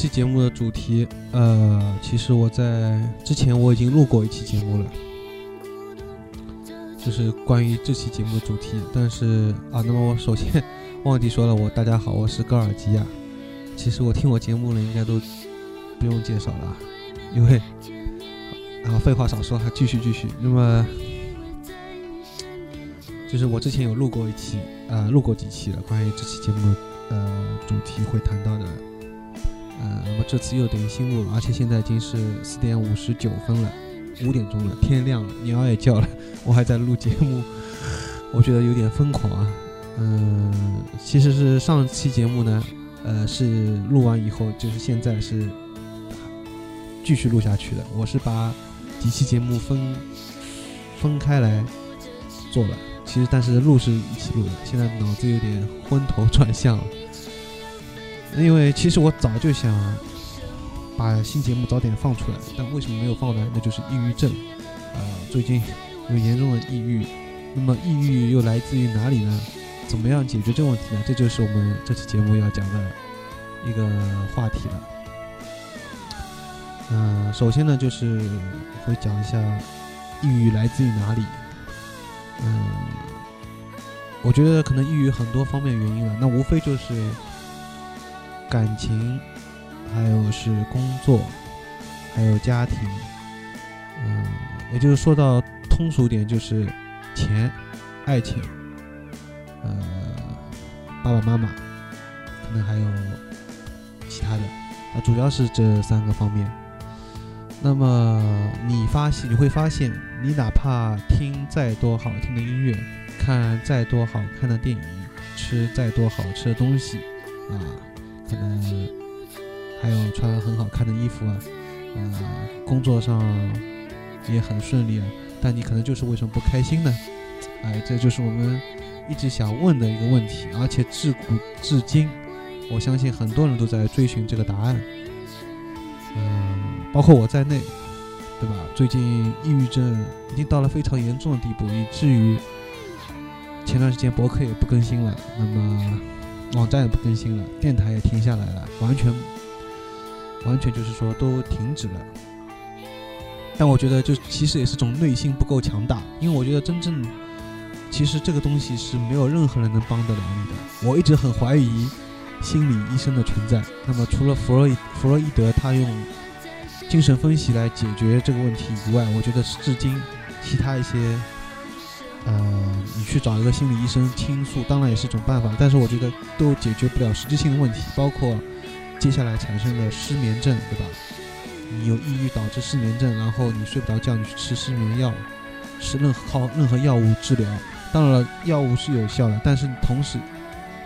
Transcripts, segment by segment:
这期节目的主题，呃，其实我在之前我已经录过一期节目了，就是关于这期节目的主题。但是啊，那么我首先忘记说了，我大家好，我是高尔基亚。其实我听我节目的应该都不用介绍了，因为啊，废话少说，还继续继续。那么就是我之前有录过一期，啊，录过几期了，关于这期节目呃主题会谈到的。呃，那么这次又等新录了，而且现在已经是四点五十九分了，五点钟了，天亮了，鸟也叫了，我还在录节目，我觉得有点疯狂啊。嗯，其实是上期节目呢，呃，是录完以后，就是现在是继续录下去的。我是把几期节目分分开来做了，其实但是录是一起录的，现在脑子有点昏头转向了。因为其实我早就想把新节目早点放出来，但为什么没有放呢？那就是抑郁症，呃，最近有严重的抑郁。那么抑郁又来自于哪里呢？怎么样解决这个问题呢？这就是我们这期节目要讲的一个话题了。嗯，首先呢，就是会讲一下抑郁来自于哪里。嗯，我觉得可能抑郁很多方面原因了，那无非就是。感情，还有是工作，还有家庭，嗯，也就是说到通俗点，就是钱、爱情，呃，爸爸妈妈，可能还有其他的，啊，主要是这三个方面。那么你发现，你会发现，你哪怕听再多好听的音乐，看再多好看的电影，吃再多好吃的东西，啊。可能还有穿很好看的衣服啊，呃，工作上也很顺利啊，但你可能就是为什么不开心呢？哎，这就是我们一直想问的一个问题，而且自古至今，我相信很多人都在追寻这个答案，嗯，包括我在内，对吧？最近抑郁症已经到了非常严重的地步，以至于前段时间博客也不更新了，那么。网站也不更新了，电台也停下来了，完全，完全就是说都停止了。但我觉得，就其实也是种内心不够强大，因为我觉得真正，其实这个东西是没有任何人能帮得了你的。我一直很怀疑心理医生的存在。那么，除了弗洛伊弗洛伊德他用精神分析来解决这个问题以外，我觉得至今其他一些。呃，你去找一个心理医生倾诉，当然也是一种办法，但是我觉得都解决不了实质性的问题，包括接下来产生的失眠症，对吧？你有抑郁导致失眠症，然后你睡不着觉，你去吃失眠药，吃任何靠任何药物治疗，当然了，药物是有效的，但是同时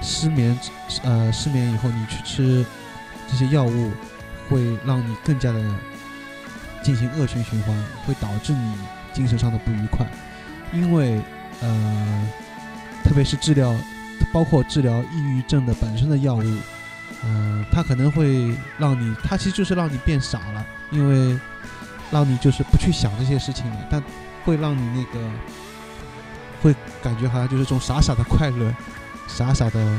失眠，呃，失眠以后你去吃这些药物，会让你更加的进行恶性循环，会导致你精神上的不愉快。因为，呃，特别是治疗，包括治疗抑郁症的本身的药物，嗯，它可能会让你，它其实就是让你变傻了，因为让你就是不去想这些事情了，但会让你那个，会感觉好像就是这种傻傻的快乐，傻傻的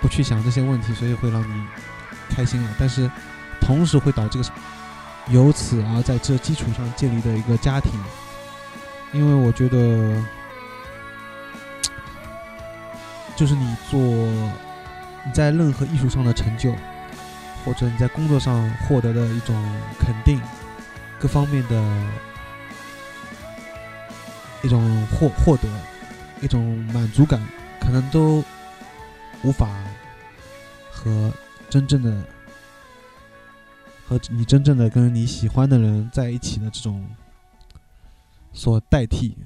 不去想这些问题，所以会让你开心了，但是同时会导致由此而在这基础上建立的一个家庭。因为我觉得，就是你做你在任何艺术上的成就，或者你在工作上获得的一种肯定，各方面的一种获获得，一种满足感，可能都无法和真正的和你真正的跟你喜欢的人在一起的这种。所代替，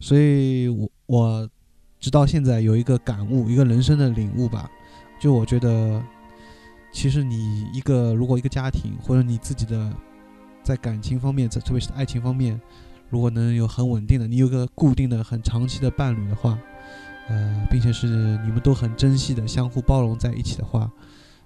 所以我我直到现在有一个感悟，一个人生的领悟吧。就我觉得，其实你一个如果一个家庭或者你自己的在感情方面，在特别是爱情方面，如果能有很稳定的，你有个固定的、很长期的伴侣的话，呃，并且是你们都很珍惜的、相互包容在一起的话，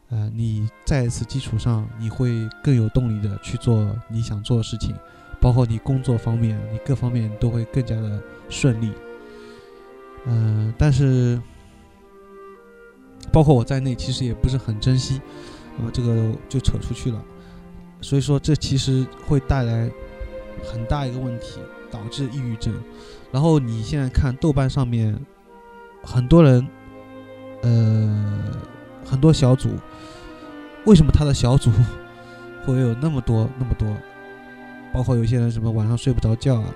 呃，你在此基础上，你会更有动力的去做你想做的事情。包括你工作方面，你各方面都会更加的顺利。嗯，但是包括我在内，其实也不是很珍惜，那么，这个就扯出去了。所以说，这其实会带来很大一个问题，导致抑郁症。然后你现在看豆瓣上面，很多人，呃，很多小组，为什么他的小组 会有那么多那么多？包括有些人什么晚上睡不着觉啊，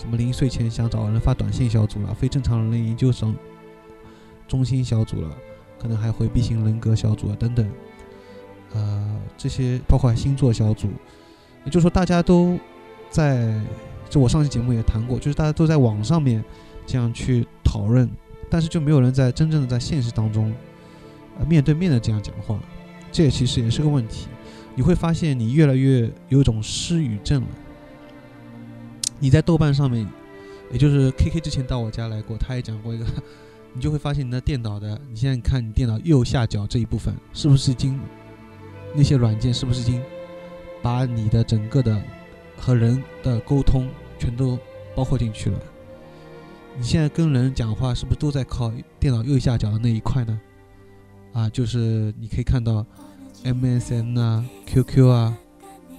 什么临睡前想找人发短信小组了，非正常人类研究生中心小组了，可能还回避型人格小组啊等等，呃，这些包括星座小组，也就是说大家都在。就我上期节目也谈过，就是大家都在网上面这样去讨论，但是就没有人在真正的在现实当中，呃，面对面的这样讲话，这也其实也是个问题。你会发现你越来越有一种失语症了。你在豆瓣上面，也就是 KK 之前到我家来过，他也讲过一个，你就会发现你的电脑的，你现在看你电脑右下角这一部分，是不是已经那些软件是不是已经把你的整个的。和人的沟通全都包括进去了。你现在跟人讲话是不是都在靠电脑右下角的那一块呢？啊，就是你可以看到 MSN 啊、QQ 啊，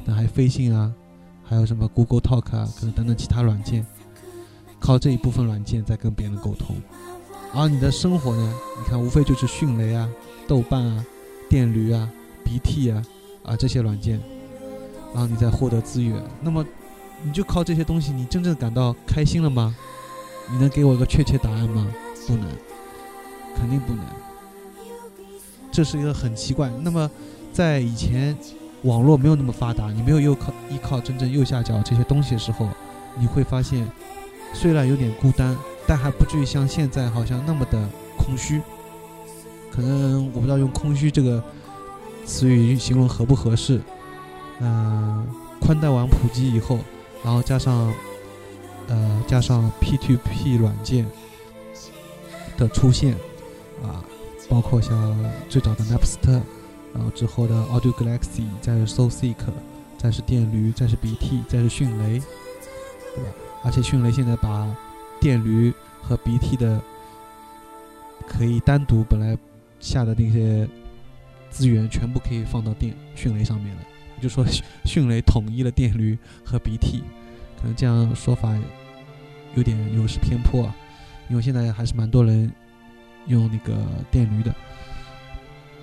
那还飞信啊，还有什么 Google Talk 啊，可能等等其他软件，靠这一部分软件在跟别人沟通。而你的生活呢，你看无非就是迅雷啊、豆瓣啊、电驴啊、鼻涕啊啊这些软件。然后你再获得资源，那么你就靠这些东西，你真正感到开心了吗？你能给我一个确切答案吗？不能，肯定不能。这是一个很奇怪。那么在以前网络没有那么发达，你没有又靠依靠真正右下角这些东西的时候，你会发现虽然有点孤单，但还不至于像现在好像那么的空虚。可能我不知道用空虚这个词语形容合不合适。嗯，宽带网普及以后，然后加上，呃，加上 P2P 软件的出现，啊，包括像最早的 Napster，然后之后的 Audio Galaxy，再是 SoSeek，再是电驴，再是鼻涕再是迅雷，对吧？而且迅雷现在把电驴和鼻涕的可以单独本来下的那些资源全部可以放到电迅雷上面了。就说迅雷统一了电驴和鼻涕可能这样说法有点有失偏颇啊，因为现在还是蛮多人用那个电驴的，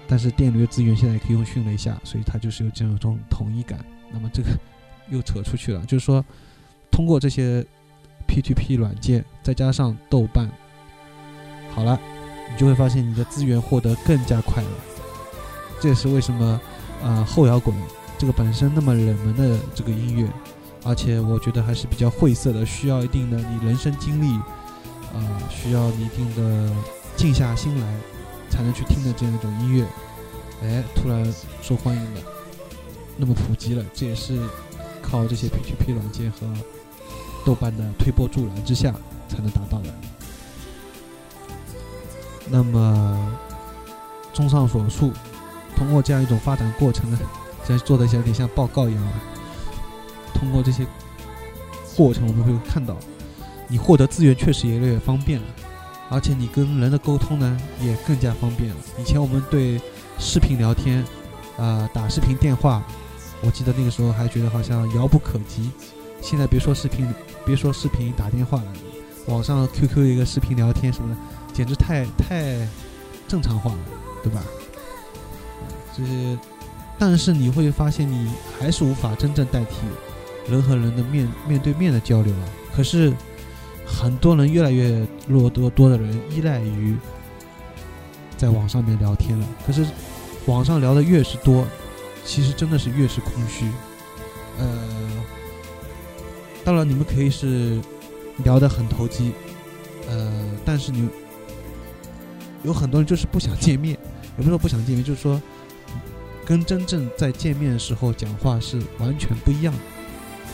但是电驴资源现在也可以用迅雷下，所以它就是有这样一种统一感。那么这个又扯出去了，就是说通过这些 P2P 软件，再加上豆瓣，好了，你就会发现你的资源获得更加快了。这也是为什么啊后摇滚。这个本身那么冷门的这个音乐，而且我觉得还是比较晦涩的，需要一定的你人生经历，啊，需要你一定的静下心来才能去听的这样一种音乐，哎，突然受欢迎了，那么普及了，这也是靠这些 P2P 软件和豆瓣的推波助澜之下才能达到的。那么，综上所述，通过这样一种发展过程呢？在做的有点像报告一样，通过这些过程，我们会看到，你获得资源确实也越来越方便了，而且你跟人的沟通呢也更加方便了。以前我们对视频聊天，啊，打视频电话，我记得那个时候还觉得好像遥不可及。现在别说视频，别说视频打电话了，网上 QQ 一个视频聊天什么的，简直太太正常化了，对吧？就是。但是你会发现，你还是无法真正代替人和人的面面对面的交流啊。可是，很多人越来越多多多的人依赖于在网上面聊天了。可是，网上聊的越是多，其实真的是越是空虚。呃，当然你们可以是聊得很投机，呃，但是你有很多人就是不想见面，也不是说不想见面，就是说。跟真正在见面的时候讲话是完全不一样的。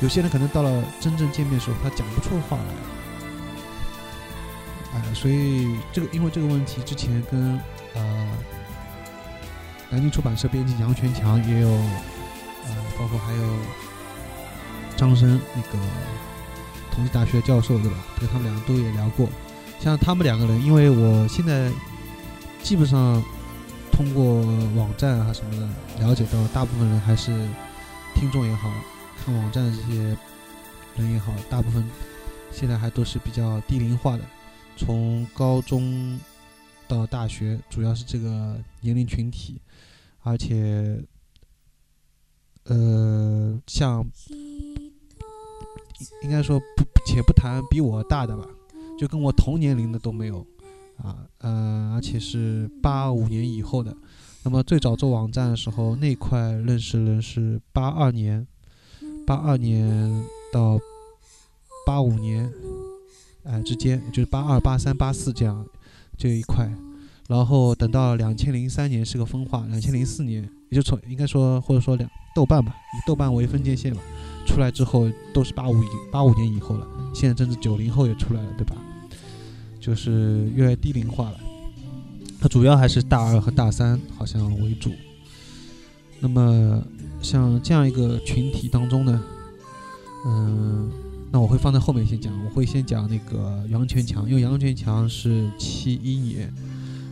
有些人可能到了真正见面的时候，他讲不出话来。哎，所以这个因为这个问题，之前跟呃南京出版社编辑杨全强也有，呃，包括还有张生那个同济大学教授对吧？跟他们两个都也聊过。像他们两个人，因为我现在基本上通过网站啊什么的了解到，大部分人还是听众也好看网站这些人也好，大部分现在还都是比较低龄化的，从高中到大学，主要是这个年龄群体，而且呃，像应该说不，且不谈比我大的吧，就跟我同年龄的都没有。啊，呃，而且是八五年以后的。那么最早做网站的时候，那块认识人是八二年，八二年到八五年，哎之间，就是八二、八三、八四这样这一块。然后等到两千零三年是个分化，两千零四年也就从应该说或者说两豆瓣吧，以豆瓣为分界线吧，出来之后都是八五以八五年以后了。现在正是九零后也出来了，对吧？就是越来越低龄化了，它主要还是大二和大三好像为主。那么像这样一个群体当中呢，嗯，那我会放在后面先讲，我会先讲那个杨全强，因为杨全强是七一年，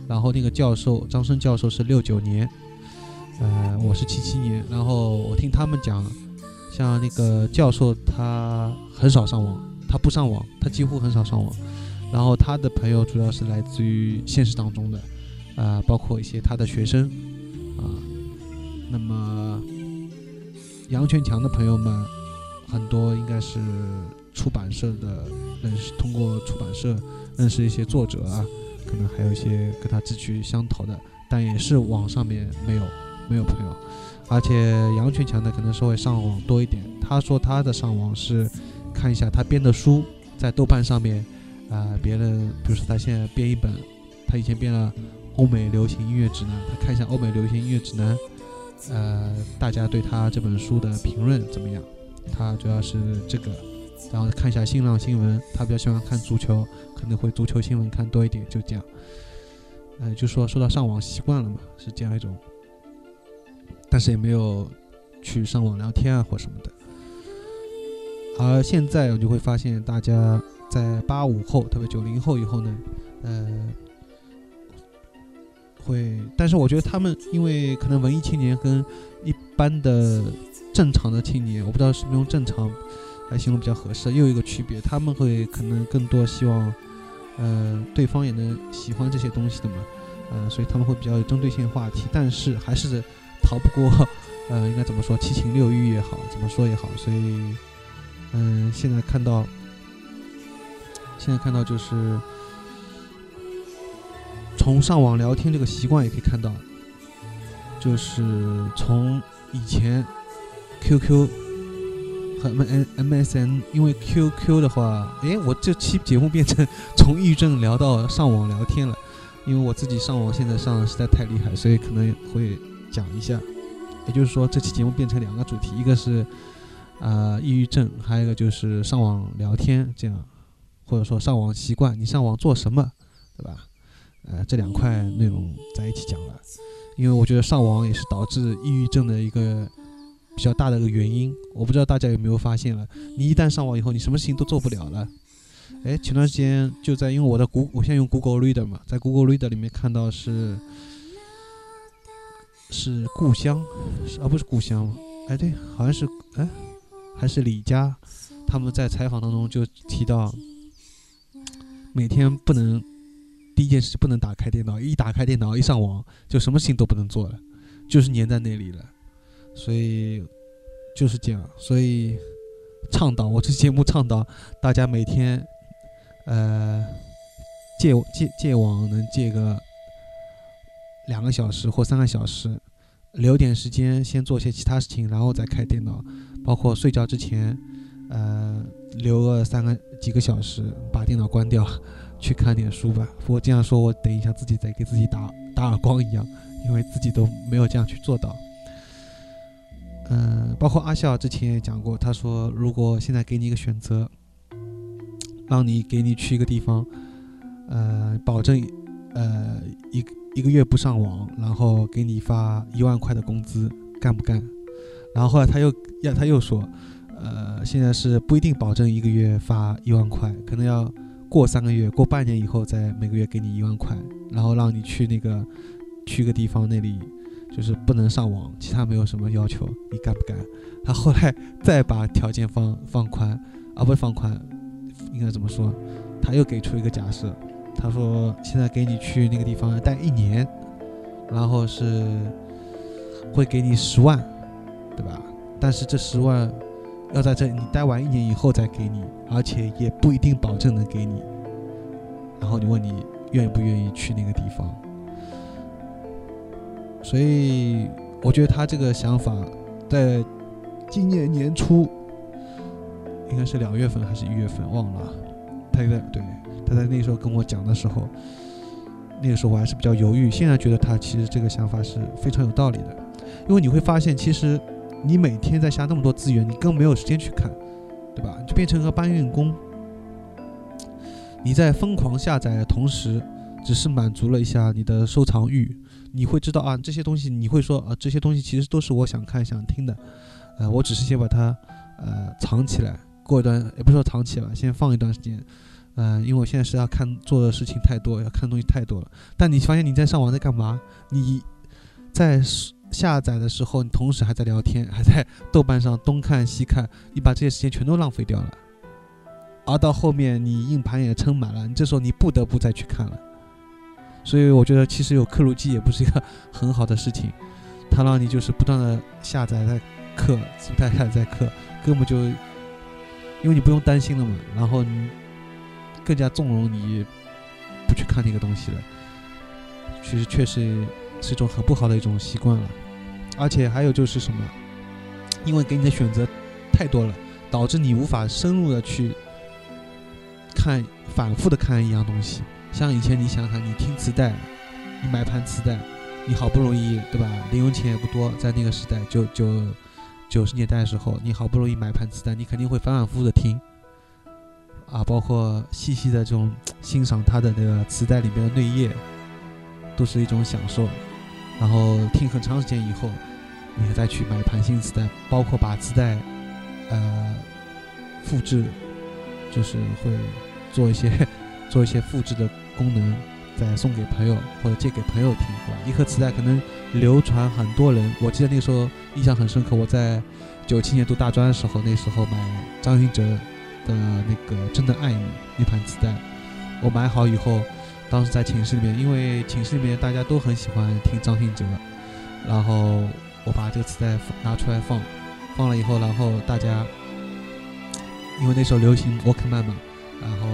然后那个教授张生教授是六九年，呃，我是七七年，然后我听他们讲，像那个教授他很少上网，他不上网，他几乎很少上网。然后他的朋友主要是来自于现实当中的，啊，包括一些他的学生，啊，那么杨全强的朋友们很多应该是出版社的认识，通过出版社认识一些作者啊，可能还有一些跟他志趣相投的，但也是网上面没有没有朋友，而且杨全强呢可能是会上网多一点，他说他的上网是看一下他编的书在豆瓣上面。啊，别人比如说他现在编一本，他以前编了欧美流行音乐指南，他看一下欧美流行音乐指南，呃，大家对他这本书的评论怎么样？他主要是这个，然后看一下新浪新闻，他比较喜欢看足球，可能会足球新闻看多一点，就这样。呃，就说说到上网习惯了嘛，是这样一种，但是也没有去上网聊天啊或什么的。而现在我就会发现大家。在八五后，特别九零后以后呢，呃，会，但是我觉得他们，因为可能文艺青年跟一般的正常的青年，我不知道是不是用正常来形容比较合适，又有一个区别，他们会可能更多希望，呃，对方也能喜欢这些东西的嘛，呃，所以他们会比较有针对性话题，但是还是逃不过，呃，应该怎么说，七情六欲也好，怎么说也好，所以，嗯，现在看到。现在看到就是从上网聊天这个习惯也可以看到，就是从以前 QQ 和 M MSN，因为 QQ 的话，哎，我这期节目变成从抑郁症聊到上网聊天了，因为我自己上网现在上实在太厉害，所以可能会讲一下。也就是说，这期节目变成两个主题，一个是啊抑郁症，还有一个就是上网聊天这样。或者说上网习惯，你上网做什么，对吧？呃，这两块内容在一起讲了，因为我觉得上网也是导致抑郁症的一个比较大的一个原因。我不知道大家有没有发现了，你一旦上网以后，你什么事情都做不了了。哎，前段时间就在因为我的谷，我现在用 Google Reader 嘛，在 Google Reader 里面看到是是故乡，啊不是故乡，哎对，好像是哎还是李佳，他们在采访当中就提到。每天不能第一件事不能打开电脑，一打开电脑一上网就什么事情都不能做了，就是粘在那里了。所以就是这样，所以倡导我这节目倡导大家每天呃戒戒戒网能戒个两个小时或三个小时，留点时间先做些其他事情，然后再开电脑，包括睡觉之前。呃，留个三个几个小时，把电脑关掉，去看点书吧。我这样说，我等一下自己再给自己打打耳光一样，因为自己都没有这样去做到。嗯，包括阿笑之前也讲过，他说如果现在给你一个选择，让你给你去一个地方，呃，保证呃一一个月不上网，然后给你发一万块的工资，干不干？然后后来他又要他又说。呃，现在是不一定保证一个月发一万块，可能要过三个月、过半年以后再每个月给你一万块，然后让你去那个去个地方，那里就是不能上网，其他没有什么要求，你干不干？他后来再把条件放放宽，啊，不是放宽，应该怎么说？他又给出一个假设，他说现在给你去那个地方待一年，然后是会给你十万，对吧？但是这十万要在这你待完一年以后再给你，而且也不一定保证能给你。然后你问你愿不愿意去那个地方？所以我觉得他这个想法在今年年初，应该是两月份还是一月份，忘了。他在对他在那时候跟我讲的时候，那个时候我还是比较犹豫。现在觉得他其实这个想法是非常有道理的，因为你会发现，其实你每天在下那么多资源，你根本没有时间去看，对吧？就变成个搬运工。你在疯狂下载的同时，只是满足了一下你的收藏欲。你会知道啊，这些东西你会说啊，这些东西其实都是我想看想听的，呃，我只是先把它呃藏起来，过一段也不说藏起来，先放一段时间，嗯，因为我现在是要看做的事情太多，要看的东西太多了。但你发现你在上网在干嘛？你在下载的时候，你同时还在聊天，还在豆瓣上东看西看，你把这些时间全都浪费掉了。而到后面你硬盘也撑满了，你这时候你不得不再去看了。所以我觉得其实有刻录机也不是一个很好的事情，它让你就是不断的下载在刻，不断下载在刻，根本就因为你不用担心了嘛，然后你更加纵容你不去看那个东西了。其实确实是一种很不好的一种习惯了，而且还有就是什么，因为给你的选择太多了，导致你无法深入的去看，反复的看一样东西。像以前，你想想，你听磁带，你买盘磁带，你好不容易，对吧？零用钱也不多，在那个时代，就就九十年代的时候，你好不容易买盘磁带，你肯定会反反复复的听，啊，包括细细的这种欣赏它的那个磁带里面的内页，都是一种享受。然后听很长时间以后，你再去买盘新磁带，包括把磁带，呃，复制，就是会做一些做一些复制的。功能再送给朋友或者借给朋友听，对吧？一颗磁带可能流传很多人。我记得那时候印象很深刻，我在九七年读大专的时候，那时候买张信哲的那个《真的爱你》那盘磁带，我买好以后，当时在寝室里面，因为寝室里面大家都很喜欢听张信哲，然后我把这个磁带拿出来放，放了以后，然后大家因为那时候流行沃克曼嘛，然后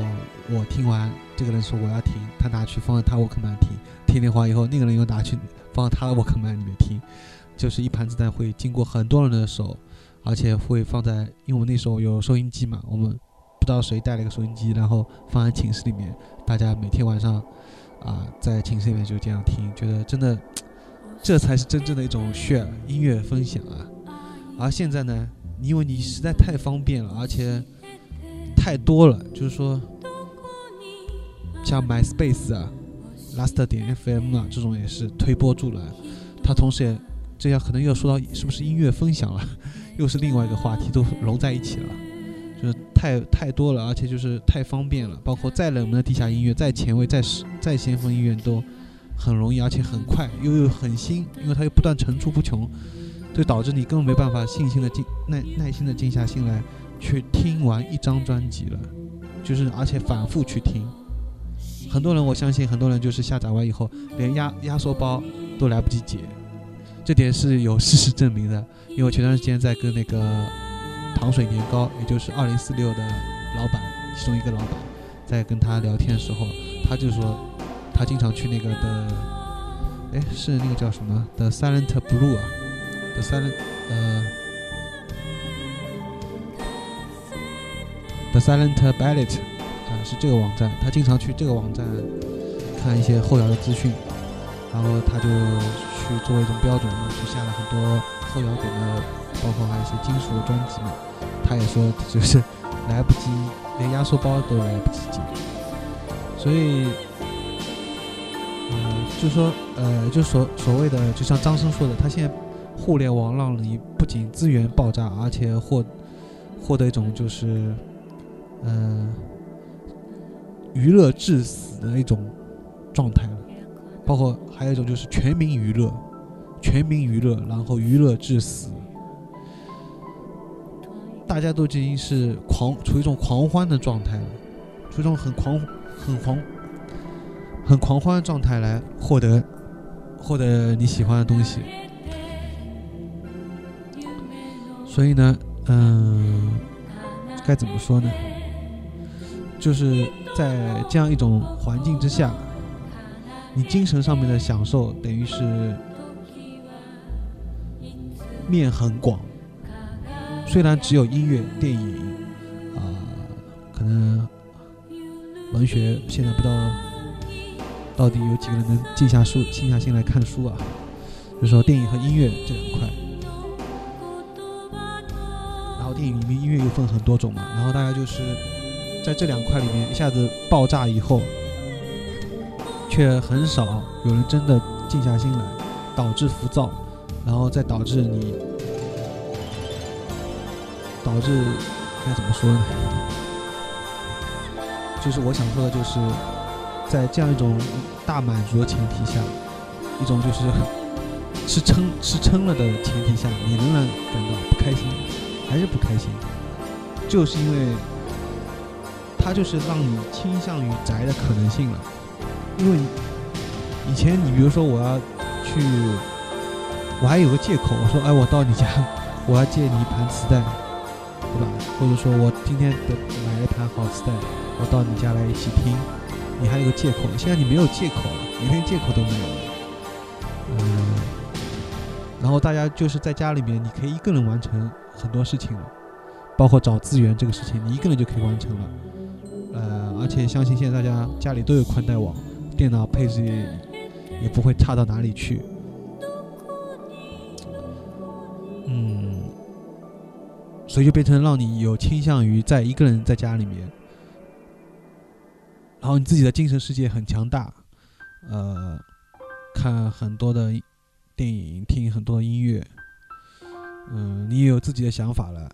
我听完。这个人说我要听，他拿去放在他沃克曼听，听听完以后，那个人又拿去放在他的沃克曼里面听，就是一盘子带会经过很多人的手，而且会放在，因为我们那时候有收音机嘛，我们道谁带了一个收音机，然后放在寝室里面，大家每天晚上啊在寝室里面就这样听，觉得真的，这才是真正的一种 share 音乐分享啊。而现在呢，因为你实在太方便了，而且太多了，就是说。像 MySpace 啊，Last 点 FM 啊，这种也是推波助澜。它同时也这样可能又说到是不是音乐分享了，又是另外一个话题，都融在一起了。就是太太多了，而且就是太方便了。包括再冷门的地下音乐、再前卫、再再先锋音乐都很容易，而且很快，又又很新，因为它又不断层出不穷，就导致你根本没办法信心的静耐耐心的静下心来去听完一张专辑了，就是而且反复去听。很多人，我相信很多人就是下载完以后，连压压缩包都来不及解，这点是有事实证明的。因为我前段时间在跟那个糖水年糕，也就是二零四六的老板，其中一个老板，在跟他聊天的时候，他就说他经常去那个的，哎，是那个叫什么的 Silent Blue 啊，The Silent 呃 The Silent Ballet 啊。是这个网站，他经常去这个网站看一些后摇的资讯，然后他就去作为一种标准，去下了很多后摇滚的，包括还有一些金属的专辑嘛。他也说就是 来不及，连压缩包都来不及进。所以，嗯，就说呃，就所所谓的，就像张生说的，他现在互联网让你不仅资源爆炸，而且获获得一种就是，嗯。娱乐致死的一种状态了，包括还有一种就是全民娱乐，全民娱乐，然后娱乐致死，大家都已经是狂处于一种狂欢的状态了，处于一种很狂、很狂、很狂欢的状态来获得获得你喜欢的东西。所以呢，嗯，该怎么说呢？就是在这样一种环境之下，你精神上面的享受等于是面很广。虽然只有音乐、电影，啊，可能文学现在不知道到底有几个人能静下书、静下心来看书啊。就说电影和音乐这两块。然后电影里面音乐又分很多种嘛，然后大家就是在这两块里面一下子爆炸以后，却很少有人真的静下心来，导致浮躁，然后再导致你导致该怎么说呢？就是我想说的，就是在这样一种大满足的前提下，一种就是吃撑 吃撑了的前提下，你仍然感到不开心。还是不开心，就是因为它就是让你倾向于宅的可能性了。因为以前你比如说我要去，我还有个借口，我说哎我到你家，我要借你一盘磁带，对吧？或者说我今天的买了一盘好磁带，我到你家来一起听，你还有个借口。现在你没有借口了，你连借口都没有了。嗯，然后大家就是在家里面，你可以一个人完成。很多事情了，包括找资源这个事情，你一个人就可以完成了。呃，而且相信现在大家家里都有宽带网，电脑配置也不会差到哪里去。所以就变成让你有倾向于在一个人在家里面，然后你自己的精神世界很强大，呃，看很多的电影，听很多的音乐。嗯，你也有自己的想法了，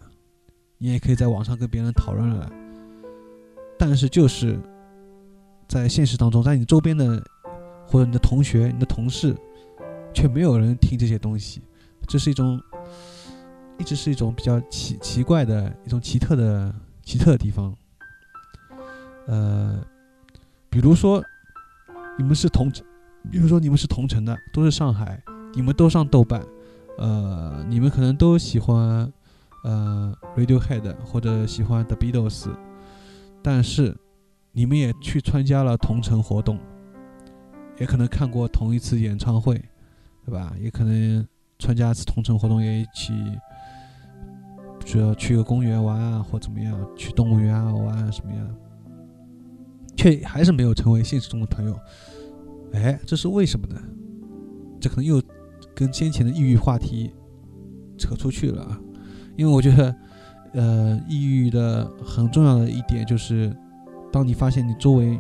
你也可以在网上跟别人讨论了。但是就是在现实当中，在你周边的或者你的同学、你的同事，却没有人听这些东西，这是一种一直是一种比较奇奇怪的一种奇特的奇特的地方。呃，比如说你们是同，比如说你们是同城的，都是上海，你们都上豆瓣。呃，你们可能都喜欢呃 Radiohead 或者喜欢 The Beatles，但是你们也去参加了同城活动，也可能看过同一次演唱会，对吧？也可能参加一次同城活动，也一起，主要去个公园玩啊，或怎么样，去动物园啊玩啊什么样，却还是没有成为现实中的朋友。哎，这是为什么呢？这可能又。跟先前的抑郁话题扯出去了啊，因为我觉得，呃，抑郁的很重要的一点就是，当你发现你周围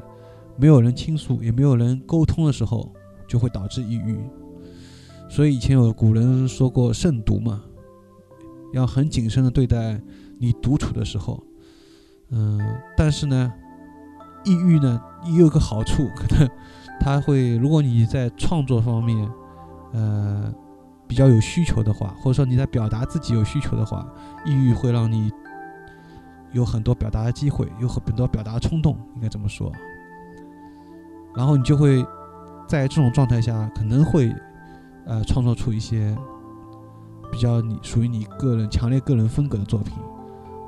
没有人倾诉，也没有人沟通的时候，就会导致抑郁。所以以前有古人说过“慎独”嘛，要很谨慎的对待你独处的时候。嗯，但是呢，抑郁呢也有个好处，可能它会，如果你在创作方面。呃，比较有需求的话，或者说你在表达自己有需求的话，抑郁会让你有很多表达的机会，有很多表达冲动，应该这么说。然后你就会在这种状态下，可能会呃创作出一些比较你属于你个人强烈个人风格的作品，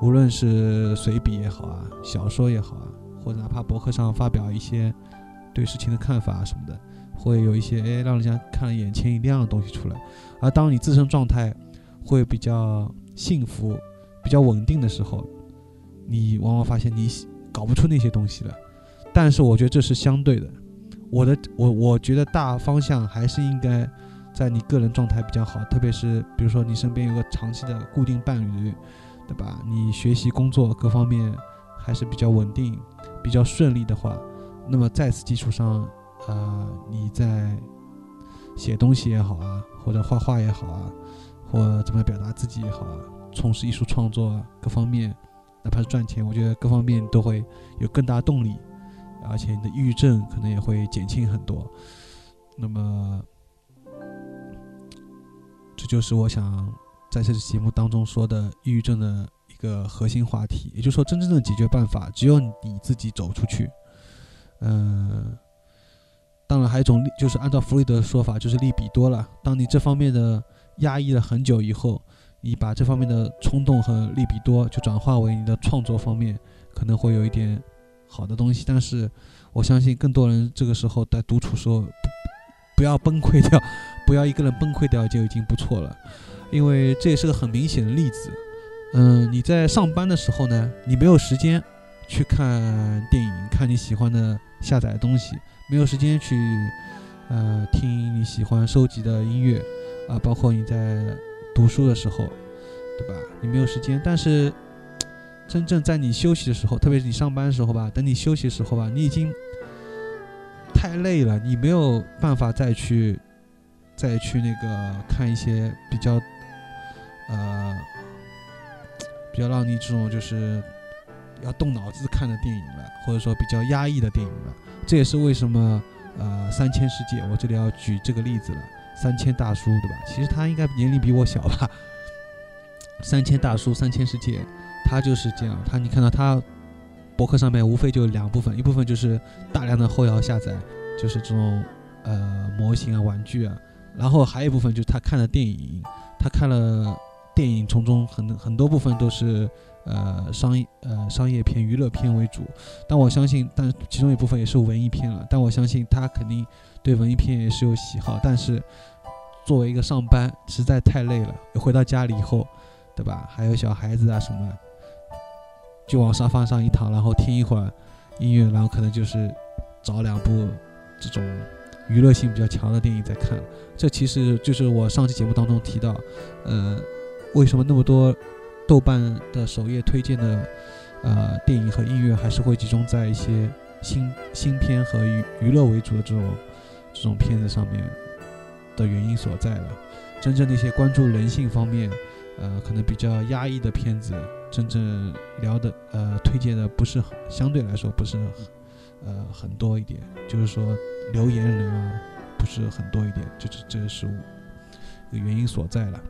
无论是随笔也好啊，小说也好啊，或者哪怕博客上发表一些对事情的看法啊什么的。会有一些哎，让人家看了眼前一亮的东西出来。而当你自身状态会比较幸福、比较稳定的时候，你往往发现你搞不出那些东西了。但是我觉得这是相对的。我的我我觉得大方向还是应该在你个人状态比较好，特别是比如说你身边有个长期的固定伴侣，对吧？你学习、工作各方面还是比较稳定、比较顺利的话，那么在此基础上。啊，你在写东西也好啊，或者画画也好啊，或怎么表达自己也好啊，从事艺术创作各方面，哪怕是赚钱，我觉得各方面都会有更大动力，而且你的抑郁症可能也会减轻很多。那么，这就是我想在这期节目当中说的抑郁症的一个核心话题。也就是说，真正的解决办法只有你自己走出去。嗯，当然还有一种，就是按照弗里德的说法，就是利比多了。当你这方面的压抑了很久以后，你把这方面的冲动和利比多就转化为你的创作方面，可能会有一点好的东西。但是我相信更多人这个时候在独处时候，不要崩溃掉，不要一个人崩溃掉就已经不错了，因为这也是个很明显的例子。嗯，你在上班的时候呢，你没有时间去看电影，看你喜欢的下载的东西，没有时间去呃听你喜欢收集的音乐啊，包括你在读书的时候，对吧？你没有时间，但是真正在你休息的时候，特别是你上班的时候吧，等你休息的时候吧，你已经。太累了，你没有办法再去，再去那个看一些比较，呃，比较让你这种就是要动脑子看的电影了，或者说比较压抑的电影了。这也是为什么，呃，三千世界，我这里要举这个例子了。三千大叔，对吧？其实他应该年龄比我小吧。三千大叔，三千世界，他就是这样。他，你看到他。博客上面无非就两部分，一部分就是大量的后摇下载，就是这种呃模型啊、玩具啊，然后还有一部分就是他看了电影，他看了电影从中很很多部分都是呃商呃商业片、娱乐片为主，但我相信，但其中一部分也是文艺片了，但我相信他肯定对文艺片也是有喜好，但是作为一个上班实在太累了，回到家里以后，对吧？还有小孩子啊什么。就往沙发上一躺，然后听一会儿音乐，然后可能就是找两部这种娱乐性比较强的电影在看。这其实就是我上期节目当中提到，呃，为什么那么多豆瓣的首页推荐的呃电影和音乐还是会集中在一些新新片和娱娱乐为主的这种这种片子上面的原因所在了。真正那些关注人性方面，呃，可能比较压抑的片子。真正聊的呃推荐的不是相对来说不是呃很多一点，就是说留言人啊不是很多一点，就是这是原因所在了。